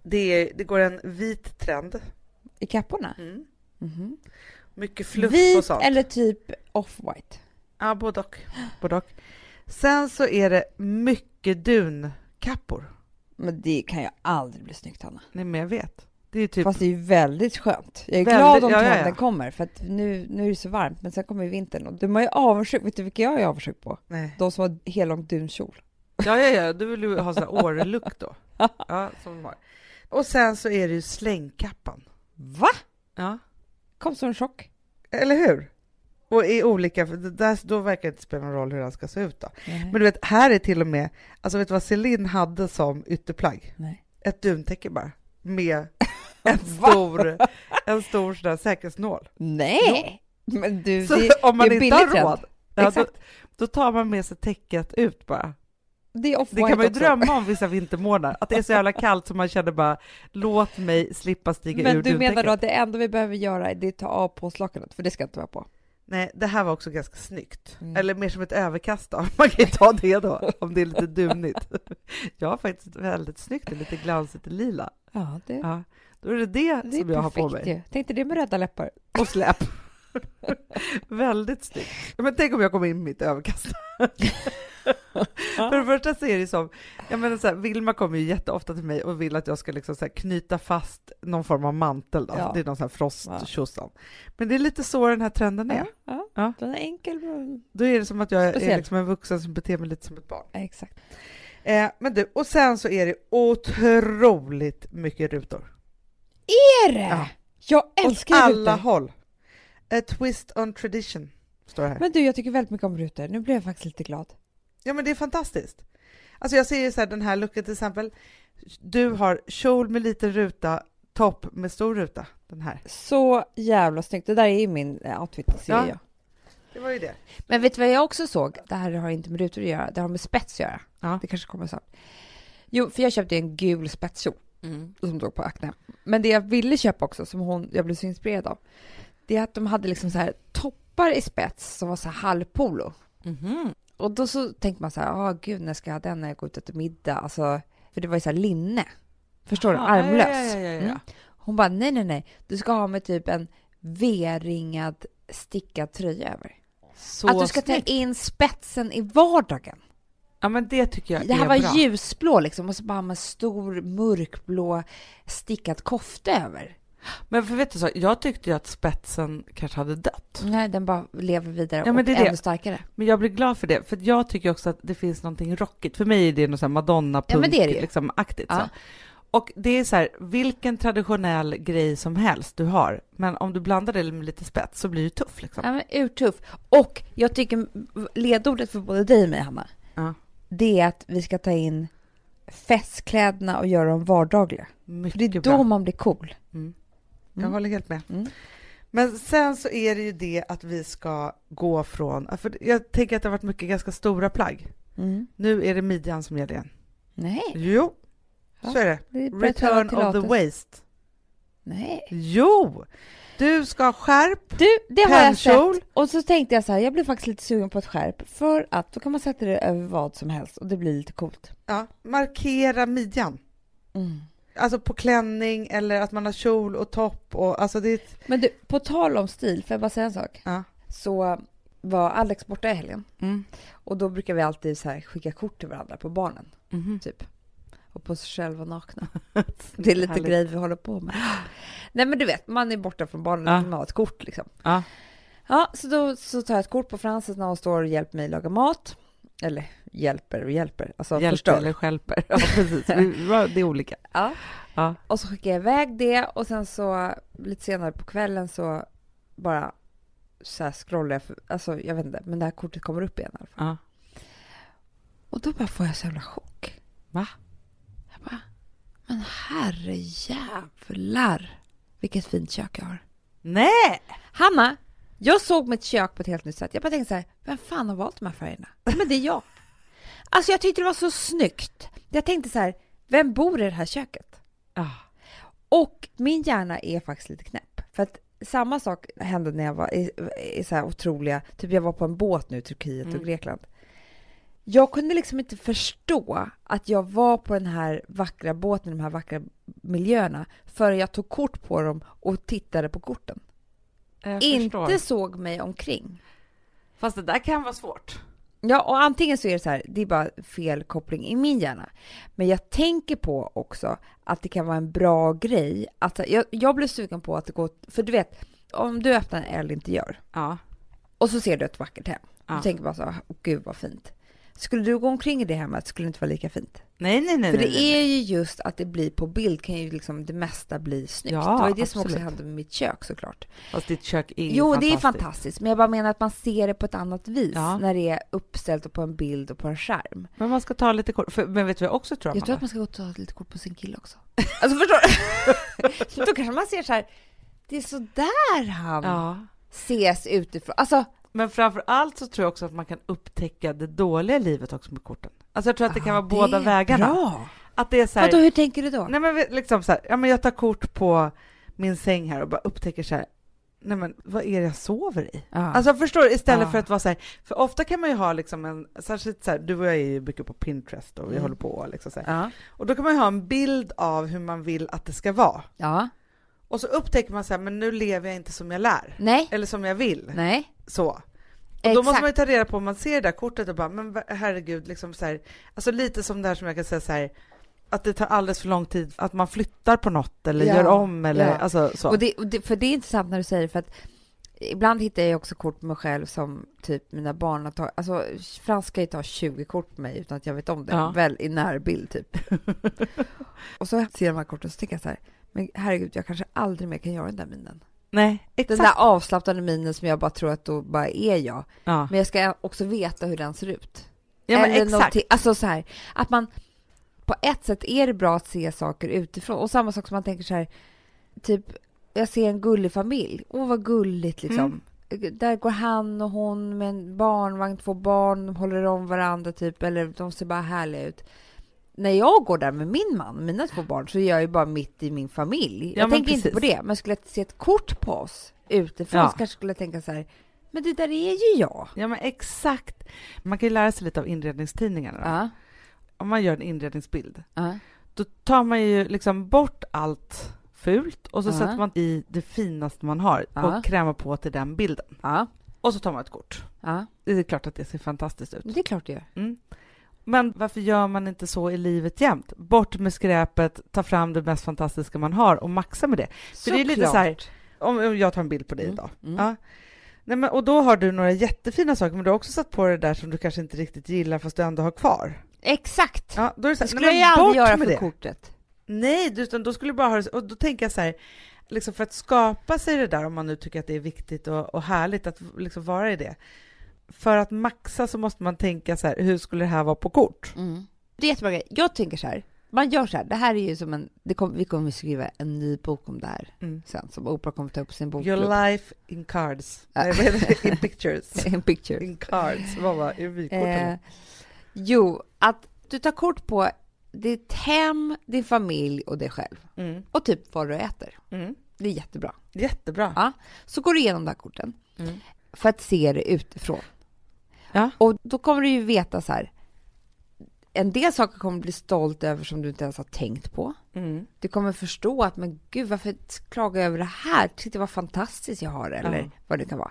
det, är, det går en vit trend. I kapporna? Mm. Mhm. Mycket fluff och Vit sånt. eller typ off-white? Ja, både och. både och. Sen så är det mycket dunkappor. Men det kan ju aldrig bli snyggt, Hanna. Nej, men jag vet. Det är typ... Fast det är ju väldigt skönt. Jag är Väldigt- glad om ja, ja, ja. trenden kommer, för att nu, nu är det så varmt, men sen kommer ju vintern. Och du är ju avundsjuk. Vet du vilka jag är avundsjuk på? Nej. De som har hellång dunkjol. Ja, ja, ja, du vill ju ha sån här Åre-look då. Ja, som de har. Och sen så är det ju slängkappan. Va? Ja, Kom som en chock. eller hur? Och i olika, där, då verkar det inte spela någon roll hur den ska se ut då. Men du vet, här är till och med, alltså vet du vad Celine hade som ytterplagg? Nej. Ett duntäcke bara, med en stor, en stor sån där säkerhetsnål. Nej! Men du, Så det, om man det är inte har råd, ja, då, då tar man med sig täcket ut bara. Det Det kan man ju drömma om vissa vintermånader, att det är så jävla kallt så man känner bara låt mig slippa stiga Men ur du menar då att det enda vi behöver göra är att ta av påslakanet, för det ska inte vara på? Nej, det här var också ganska snyggt. Mm. Eller mer som ett överkast då. Man kan ju ta det då, om det är lite dumnigt. Jag har faktiskt väldigt snyggt, lite glansigt lila. Ja, det, Ja, då är det det, det är som jag har på mig. ju. Tänkte det med röda läppar. Och släp. väldigt snyggt. Men tänk om jag kommer in med mitt överkast. För det första så är det som, jag menar så här, Vilma kommer ju jätteofta till mig och vill att jag ska liksom så här knyta fast någon form av mantel då. Ja. Det är någon sån här frosttjosan. Men det är lite så den här trenden är. Ja, ja. Ja. Den är enkel. Då är det som att jag är Speciell. liksom en vuxen som beter mig lite som ett barn. Ja, Exakt. Eh, men du, och sen så är det otroligt mycket rutor. Är det? Ja. Jag Åt älskar alla rutor. håll. A twist on tradition, står det här. Men du, jag tycker väldigt mycket om rutor. Nu blev jag faktiskt lite glad. Ja, men det är fantastiskt. Alltså jag ser ju så här, den här looken till exempel. Du har kjol med liten ruta, topp med stor ruta. Den här. Så jävla snyggt. Det där är ju min eh, outfit, ser Ja. jag. Det var ju det. Men vet du vad jag också såg? Det här har inte med rutor att göra, det har med spets att göra. Ja. Det kanske kommer snart. Jo, för jag köpte en gul spetskjol som låg på Acne. Men det jag ville köpa också, som hon, jag blev så inspirerad av, det är att de hade liksom så här toppar i spets som var så här halvpolo. Mhm. Och då så tänkte man så här, ah gud, när ska jag ha den när jag går ut och äter middag? Alltså, för det var ju så här linne. Förstår du? Armlös. Ja, ja, ja, ja, ja. Mm. Hon bara, nej, nej, nej, du ska ha med typ en V-ringad stickad tröja över. Så att du ska snyggt. ta in spetsen i vardagen. Ja, men det tycker jag Det här är var bra. ljusblå liksom och så bara med stor mörkblå stickad kofta över. Men för vet du så, jag tyckte ju att spetsen kanske hade dött. Nej, den bara lever vidare Ja, men och det är det. ännu starkare. Men jag blir glad för det, för jag tycker också att det finns någonting rockigt. För mig är det något så här madonna Ja, men det är det ju. liksom aktigt. Ja. Så. Och det är så här, vilken traditionell grej som helst du har, men om du blandar det med lite spets så blir det tuff liksom. Ja, men urtuff. Och jag tycker ledordet för både dig och mig, Hanna, Ja. det är att vi ska ta in festkläderna och göra dem vardagliga. För Mycket det är bra. då man blir cool. Mm. Jag Mm. håller helt med. Mm. Men sen så är det ju det att vi ska gå från, för jag tänker att det har varit mycket ganska stora plagg. Mm. Nu är det midjan som gäller igen. Nej, Jo, Ja. så är det. Return of the waist. Nej. Jo! Du ska ha skärp, Du, det har jag sett. Och så tänkte jag så här, jag blev faktiskt lite sugen på ett skärp för att då kan man sätta det över vad som helst och det blir lite coolt. ja, markera midjan. Mm. Alltså på klänning eller att man har kjol och topp och alltså det Men du, på tal om stil, får jag bara säga en sak? ja. Så var Alex borta i helgen Mm. och då brukar vi alltid så här skicka kort till varandra på barnen, Mhm. typ. Och på sig själva nakna. Det är lite Härligt. grejer vi håller på med. Nej men du vet, man är borta från barnen Ja. och man har ett kort liksom. Ja. Ja, så då så tar jag ett kort på Frances när hon står och hjälper mig laga mat. Eller hjälper och hjälper, alltså Hjälper förstör. eller stjälper. Ja, precis. Det är olika. Ja. Ja. Och så skickar jag iväg det och sen så lite senare på kvällen så bara så här scrollar jag, för, alltså jag vet inte, men det här kortet kommer upp igen i alla fall. Ja. Och då bara får jag så jävla chock. Va? Jag bara, men herre jävlar vilket fint kök jag har. Nej! Hanna, jag såg mitt kök på ett helt nytt sätt. Jag bara tänkte så här, vem fan har valt de här färgerna? Men det är jag. Alltså jag tyckte det var så snyggt. Jag tänkte så här, vem bor i det här köket? Ah. Och min hjärna är faktiskt lite knäpp. För att samma sak hände när jag var i, i så här otroliga, typ jag var på en båt nu i Turkiet Mm. och Grekland. Jag kunde liksom inte förstå att jag var på den här vackra båten, de här vackra miljöerna, förrän jag tog kort på dem och tittade på korten. Inte såg mig omkring. Fast det där kan vara svårt. Ja, och antingen så är det så här, det är bara fel koppling i min hjärna. Men jag tänker på också att det kan vara en bra grej. Att, jag, jag blev sugen på att det går, för du vet, om du öppnar en elinteriör Ja. och så ser du ett vackert hem. Ja. Du tänker bara så, gud vad fint. Skulle du gå omkring i det hemmet skulle det inte vara lika fint. Nej, nej, nej. För nej, det nej. är ju just att det blir på bild kan ju liksom det mesta bli snyggt. Ja, det var ju det som också absolut. hände med mitt kök såklart. Fast ditt kök är Jo, fantastiskt. det är fantastiskt, men jag bara menar att man ser det på ett annat vis Ja. när det är uppställt och på en bild och på en skärm. Men man ska ta lite kort. För, men vet du vad jag också tror? Jag tror att man ska gå och ta lite kort på sin kille också. Alltså förstår du? Då kanske man ser så här, det är så där han Ja. ses utifrån. Alltså, Men framför allt så tror jag också att man kan upptäcka det dåliga livet också med korten. Alltså jag tror att det kan ah, vara båda är vägarna. Bra. Att det är så här, Vadå, hur tänker du då? Nej men liksom så här, ja men jag tar kort på min säng här och bara upptäcker så här, nej men vad är det jag sover i? Ja. Alltså förstår du? Istället Ja. för att vara så här, för ofta kan man ju ha liksom en, särskilt så här, du och jag är ju mycket på Pinterest och vi Mm. håller på liksom så ja. Och då kan man ju ha en bild av hur man vill att det ska vara. ja. Och så upptäcker man så här, men nu lever jag inte som jag lär. Nej. Eller som jag vill. Nej. Så. Och Exakt. då måste man ju ta reda på om man ser det där kortet och bara, men herregud, liksom så här, alltså lite som det här som jag kan säga så här, att det tar alldeles för lång tid, att man flyttar på något eller Ja, gör om eller ja. alltså så. Och det, och det, för det är intressant när du säger för att ibland hittar jag också kort på mig själv som typ mina barn har tagit, alltså franska kan ju ta 20 kort på mig utan att jag vet om det, Ja. väl i närbild typ. och så ser jag de här korten och så tänker jag så här, men herregud, jag kanske aldrig mer kan göra den där minen. Nej, Den exakt. där avslappnade minen som jag bara tror att då bara är jag. ja. Men jag ska också veta hur den ser ut. ja, Eller exakt. Alltså så här, att man på ett sätt är det bra att se saker utifrån. Och samma sak som man tänker så här, typ, jag ser en gullig familj. Åh, vad gulligt liksom. Där går han och hon med en barnvagn, två barn, de håller om varandra typ, eller de ser bara härliga ut. När jag går där med min man, mina två barn, så är jag ju bara mitt i min familj. Ja, jag tänker inte på precis. det, men skulle jag se ett kort på oss utifrån Ja. så kanske skulle jag tänka så här, men det där är ju jag. Ja, men exakt. Man kan ju lära sig lite av inredningstidningarna. då. Om man gör en inredningsbild, ja, då tar man ju liksom bort allt fult och så Ja. sätter man i det finaste man har och krämar på till den bilden. Och så tar man ett kort. Det är klart att det ser fantastiskt ut. Det är klart det gör. Mm. Men varför gör man inte så i livet jämt? Bort med skräpet, ta fram det mest fantastiska man har och maxa med det. För det är lite så här, om om jag tar en bild på dig Mm, idag. mm. Ja. Nej, men, och då har du några jättefina saker, men du har också satt på det där som du kanske inte riktigt gillar fast du ändå har kvar. Exakt! Ja, då är det så det här, skulle nej, jag aldrig göra för det. kortet. Nej, utan då skulle du bara ha det, och då tänker jag så här, liksom för att skapa sig det där, om man nu tycker att det är viktigt och, och härligt att liksom vara i det. För att maxa så måste man tänka så här, hur skulle det här vara på kort? Mm. Det är jättebra grej. Jag tänker så här, man gör så här, det här är ju som en, kom, vi kommer skriva en ny bok om det här Mm. sen, som Oprah kommer ta upp sin Your bokklubb. life in cards. Ja. In pictures. En picture. In cards. Vad var det? I vykort Eh, jo, att du tar kort på ditt hem, din familj och dig själv. Mm. Och typ vad du äter. Mm. Det är jättebra. Jättebra. Ja. Så går du igenom de här korten Mm. för att se det utifrån. Ja. Och då kommer du ju veta så här, en del saker kommer du bli stolt över som du inte ens har tänkt på. Mm. Du kommer förstå att men gud varför klagar jag över det här? Titta vad fantastiskt jag har eller Ja. vad det kan vara.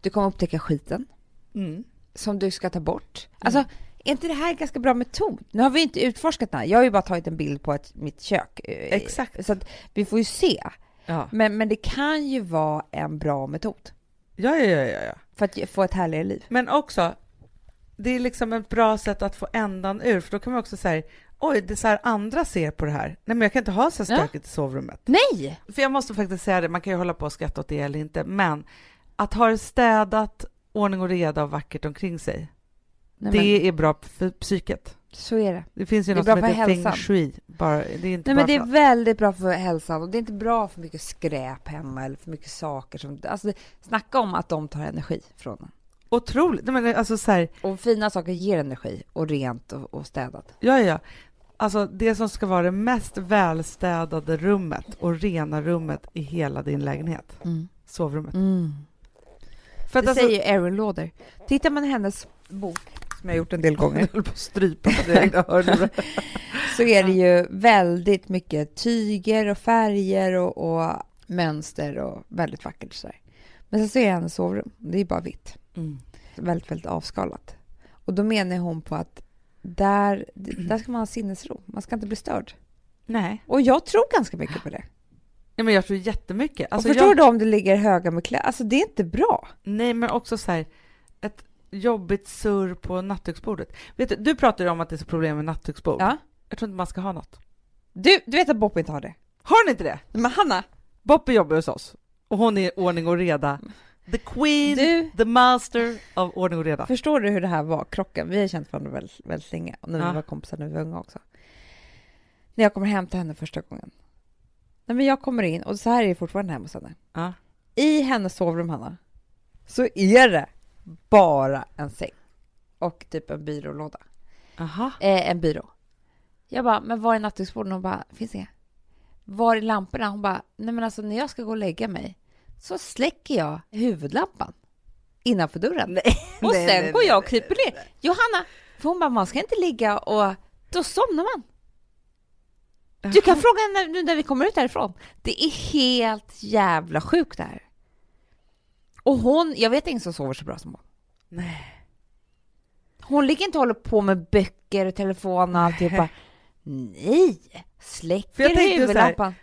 Du kommer upptäcka skiten Mm. som du ska ta bort. Alltså, är inte det här en ganska bra metod? Nu har vi inte utforskat den här. Jag har ju bara tagit en bild på ett, mitt kök. eh, Exakt. Så att vi får ju se. Ja. Men, men det kan ju vara en bra metod ja, ja, ja, ja. För att få ett härligare liv. Men också, det är liksom ett bra sätt att få ändan ur, för då kan man också säga oj, det är så här andra ser på det här. Nej, men jag kan inte ha så här Ja. stökigt i sovrummet. Nej! För jag måste faktiskt säga det, man kan ju hålla på och skratta åt det eller inte, men att ha det städat, ordning och reda och vackert omkring sig, Nej det men, är bra för psyket. Så är det. Det finns ju Det något som för heter feng hälsan. shui, bara, det är inte Nej, men det är för- väldigt bra för hälsan och det är inte bra för mycket skräp hemma eller för mycket saker som... Alltså, snacka om att de tar energi från en. otroligt. Nej, men alltså så här, Och fina saker ger energi och rent och, och städat. Ja, ja. Alltså det som ska vara det mest välstädade rummet och rena rummet i hela din lägenhet. Sovrummet. För att Det alltså, säger Erin Lauder. Tittar man i hennes bok, som jag gjort en del gånger, jag höll på att strypa på så är det ju väldigt mycket tyger och färger och, och mönster och väldigt vackert sådär. Men sen så är hennes sovrum, det är bara vitt. Mm. Väldigt, väldigt avskalat. Och då menar hon på att där, där ska man ha sinnesro. Man ska inte bli störd. Nej. Och jag tror ganska mycket på det. Ja, men jag tror jättemycket. Alltså, och förstår jag, du om det ligger höga med kläder? Alltså det är inte bra. Nej, men också så här, ett jobbigt surr på nattduksbordet. Vet du, du pratar ju om att det är så problem med nattduksbord. Ja. Jag tror inte man ska ha något. Du, du vet att Bob inte har det? Har ni inte det? Men Hanna, Boppe jobbar hos oss och hon är ordning och reda. The queen, du, the master av ordning och reda. förstår du hur det här var, krocken? Vi har känt varandra väldigt, väldigt länge, och när Ja. vi var kompisar när vi var unga också. När jag kommer hem till henne första gången. Nej, men jag kommer in, och så här är det fortfarande hemma hos henne. Ja. I hennes sovrum, Hanna, så är det bara en säng och typ en byrålåda. Aha. Eh, en byrå. Jag bara, men var är nattduksbordet? Hon bara, finns inga. Var är lamporna? Hon bara, nej men alltså när jag ska gå och lägga mig, så släcker jag huvudlampan innanför dörren. Nej, och nej, sen nej, går jag och kryper ner. Johanna, för hon bara, man ska inte ligga och... Då somnar man. Du kan fråga henne nu när vi kommer ut härifrån. Det är helt jävla sjukt det här. Och hon, jag vet ingen som sover så bra som hon. Nej. Hon ligger inte och håller på med böcker och telefon och alltihopa. Nej! Släcker huvudlampan.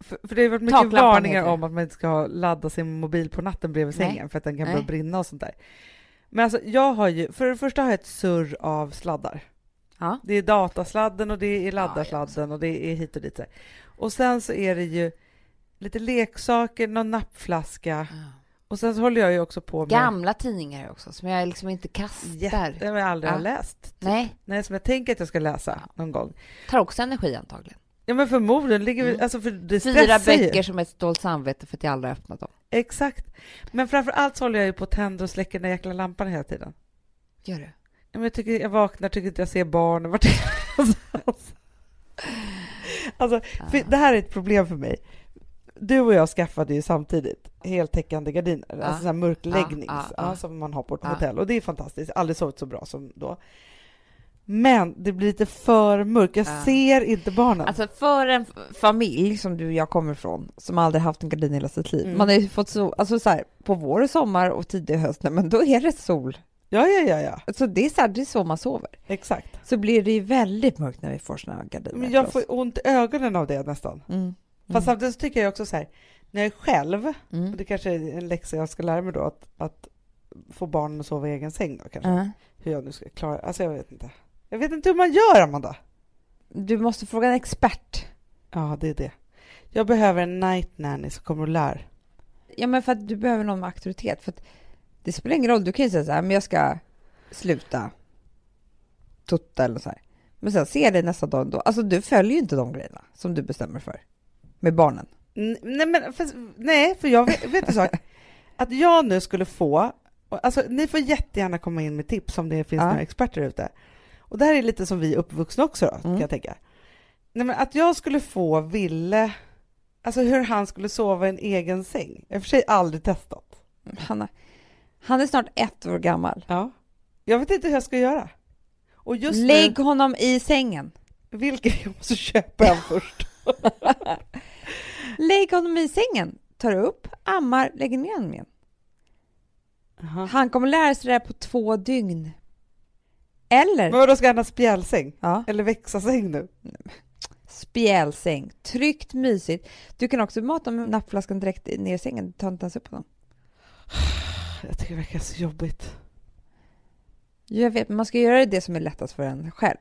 För, för det har varit mycket Taklampan varningar om att man inte ska ladda sin mobil på natten bredvid Nej. sängen för att den kan börja brinna och sånt där. Men alltså, jag har ju, för det första har jag ett surr av sladdar. Ja. Det är datasladden och det är Ja, laddarsladden och det är hit och dit. Och sen så är det ju lite leksaker, någon nappflaska och sen så håller jag ju också på med Gamla tidningar också, som jag liksom inte kastar. jätte, jag aldrig har Ja. läst. Nej, Nej, som jag tänker att jag ska läsa någon gång. tar också energi antagligen. Ja men förmodligen ligger vi, Mm. alltså för det Fyra böcker som ett stolt samvete för att jag aldrig har öppnat dem. Exakt. Men framför allt så håller jag ju på att tända och släcka den där jäkla lampan hela tiden. Gör du? Ja, men jag, tycker, jag vaknar, tycker inte jag ser barnen. Vart alltså, för det här är ett problem för mig. Du och jag skaffade ju samtidigt heltäckande gardiner, Ja. alltså sån mörkläggnings, ja, ja. som man har på ett hotell. Och det är fantastiskt, aldrig sovit så bra som då. Men det blir lite för mörkt, jag Ja. ser inte barnen. Alltså för en familj som du och jag kommer ifrån, som aldrig haft en gardin i hela sitt liv. Mm. Man har ju fått så, alltså så här, på vår och sommar och tidig höst, nej, men då är det sol. ja, ja, ja, ja, Så det är så, här, det är så man sover. exakt. Så blir det ju väldigt mörkt när vi får såna gardiner. Men jag får ont i ögonen av det nästan. Mm. Fast samtidigt så tycker jag också så här, när jag är själv, Mm. och det kanske är en läxa jag ska lära mig då, att, att få barnen att sova i egen säng då kanske. Ja. Hur jag nu ska klara Alltså jag vet inte. Jag vet inte hur man gör, Amanda. Du måste fråga en expert. Ja, det är det. Jag behöver en night nanny som kommer och lär. Ja, men för att du behöver någon med auktoritet. För att det spelar ingen roll, du kan ju säga så här, men jag ska sluta tutta eller så här. Men sen ser det nästa dag ändå. Alltså du följer ju inte de grejerna som du bestämmer för. Med barnen. N- Nej, men för, nej, för jag vet, vet du så, att jag nu skulle få, alltså ni får jättegärna komma in med tips om det finns Ja. några experter ute. Och det här är lite som vi uppvuxna också då, kan Mm. jag tänka. Nej, men att jag skulle få Ville, alltså hur han skulle sova i en egen säng. Jag har för sig aldrig testat. Han är, han är snart ett år gammal. Ja. Jag vet inte hur jag ska göra. Lägg honom i sängen. nu, vilken jag måste köpa en först. Lägg honom i sängen. Tar upp, ammar, lägger ner honom igen. Han kommer lära sig det här på två dygn. Eller Men vadå, ska han ha spjälsäng? ja, Eller växa-säng nu? spjälsäng. Tryggt, mysigt. Du kan också mata med nappflaskan direkt ner i sängen. Ta inte ens upp honom. Jag tycker det verkar så jobbigt. Jag vet, men man ska göra det som är lättast för en själv.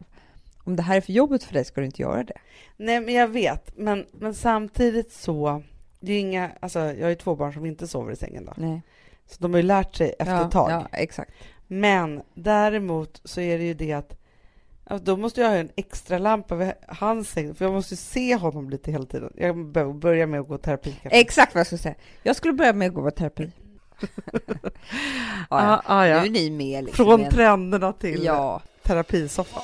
Om det här är för jobbigt för dig ska du inte göra det. Nej, men jag vet. Men, men samtidigt så... Det är inga, alltså, jag har ju två barn som inte sover i sängen. Då. Nej. Så de har ju lärt sig efter ja, ett tag. Ja, exakt. Men däremot så är det ju det att alltså, då måste jag ha en extra lampa vid hans säng, för jag måste ju se honom lite hela tiden. Jag behöver börja med att gå i terapi kanske. Exakt vad jag skulle säga. Jag skulle börja med att gå i terapi. ja, ja. ah, Nu är ni med liksom. Från trenderna till Ja. terapisoffan.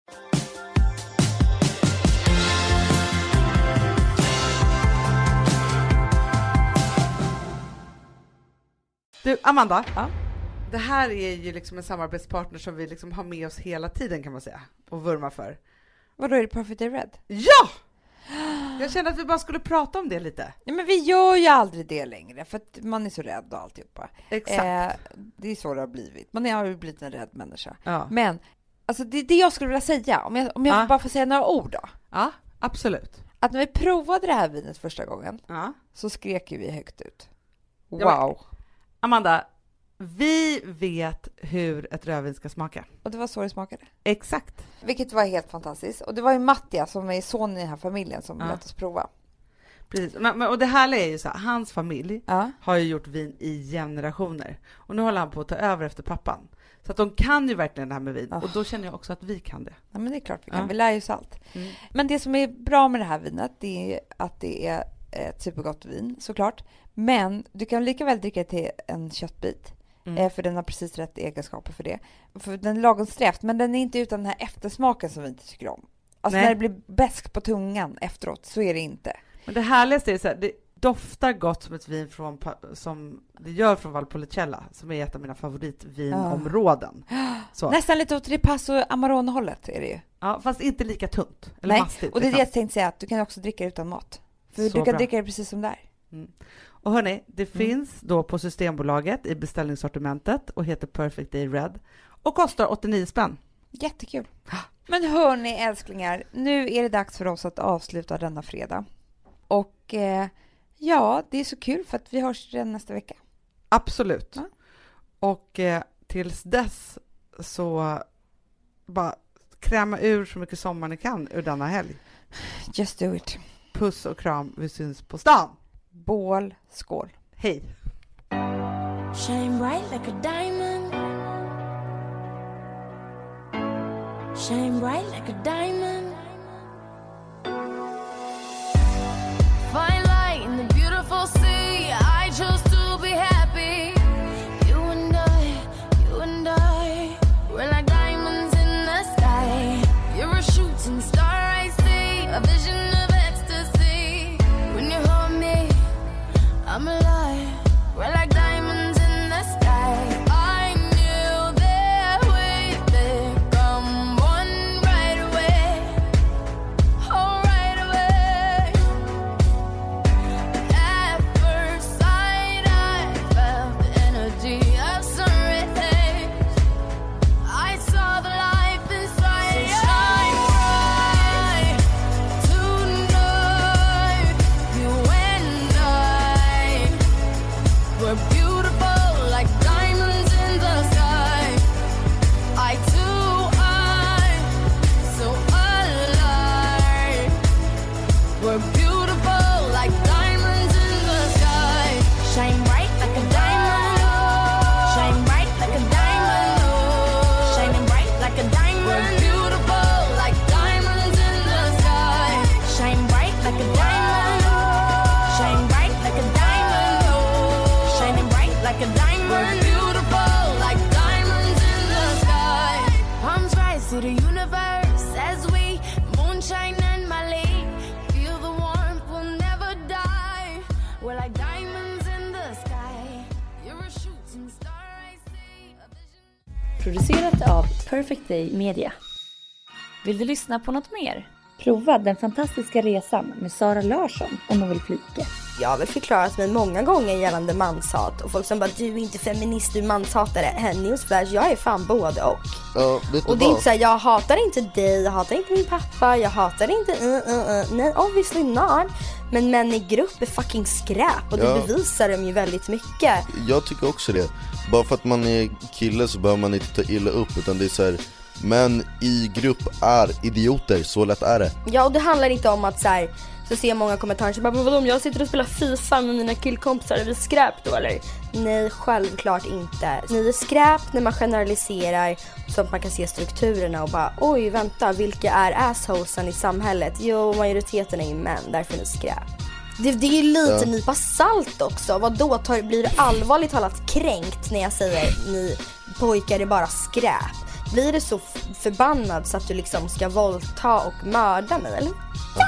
Du, Amanda. Ja. Det här är ju liksom en samarbetspartner som vi liksom har med oss hela tiden kan man säga och vurmar för. Vadå, är det Perfect Day Red? Ja! Jag kände att vi bara skulle prata om det lite. Nej, men vi gör ju aldrig det längre för att man är så rädd och alltihopa. Exakt. Eh, det är så det har blivit. Man har ju blivit en rädd människa. Ja. Men alltså, det är det jag skulle vilja säga, om jag, om jag Ja. bara får säga några ord då. ja, absolut. Att när vi provade det här vinet första gången Ja. så skrek ju vi högt ut. Wow! Amanda, Vi vet hur ett rödvin ska smaka. Och det var så det smakade. Exakt. Vilket var helt fantastiskt. Och det var ju Mattias som är son i den här familjen som Ja. lät oss prova. Precis. Men, men, och det härliga är ju så här, hans familj Ja. har ju gjort vin i generationer. Och nu håller han på att ta över efter pappan. Så att de kan ju verkligen det här med vin. Ah. Och då känner jag också att vi kan det. ja, men det är klart vi kan. Ja. Vi lär ju oss allt. Mm. Men det som är bra med det här vinet, det är att det är ett supergott vin såklart. Men du kan lika väl dricka till en köttbit. Mm. Eh, för den har precis rätt egenskaper för det. För den är lagom strävt, men den är inte utan den här eftersmaken som vi inte tycker om. Alltså Nej. när det blir besk på tungan efteråt, så är det inte. Men det härligaste är så här, det doftar gott som ett vin från, som det gör från Valpolicella, som är ett av mina favoritvinområden. Så. Nästan lite åt ripasso Amarone-hållet är det ju. Ja, fast inte lika tunt. Eller Nej, mastigt. och det är det liksom. jag tänkte säga, att du kan också dricka utan mat. För Så du kan bra. dricka det precis som det är. Och hörni, det Mm. finns då på Systembolaget i beställningssortimentet och heter Perfect Day Red och kostar 89 spänn. Jättekul. Men hörni älsklingar, nu är det dags för oss att avsluta denna fredag. Och eh, ja, det är så kul för att vi hörs redan nästa vecka. Absolut. Ja. Och eh, tills dess så bara kräma ur så mycket sommar ni kan ur denna helg. Just do it. Puss och kram, vi syns på stan. Bål, skål. Hej! Shine bright like a diamond. Shine bright like a diamond. Media. Vill du lyssna på något mer? Prova Den fantastiska resan med Sara Larsson och Noel Flike. Jag har väl förklarat mig många gånger gällande manshat och folk som bara du är inte feminist, du är manshatare. Newsflash, jag är fan både och. Ja, vet du Och det är inte såhär, jag hatar inte dig, jag hatar inte min pappa, jag hatar inte uh, uh, uh. Nej, obviously not. Men män i grupp är fucking skräp och det Ja. bevisar de ju väldigt mycket. Jag tycker också det. Bara för att man är kille så behöver man inte ta illa upp utan det är så Män i grupp är idioter, så lätt är det. Ja och det handlar inte om att så här, så ser jag många kommentarer som bara "Men vadå om jag sitter och spelar FIFA med mina killkompisar, är vi skräp då eller? Nej självklart inte. Ni är skräp när man generaliserar så att man kan se strukturerna och bara oj vänta vilka är assholesen i samhället? Jo majoriteten är ju män, därför är ni skräp. Det, det är ju lite Ja. nypa salt också. Vad då tar, blir du allvarligt talat kränkt när jag säger ni pojkar är bara skräp? Blir du så förbannad så att du liksom ska våldta och mörda mig eller? Ja.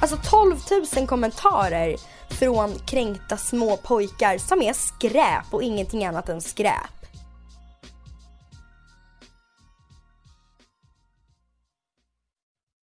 Alltså 12 000 kommentarer från kränkta små pojkar som är skräp och ingenting annat än skräp.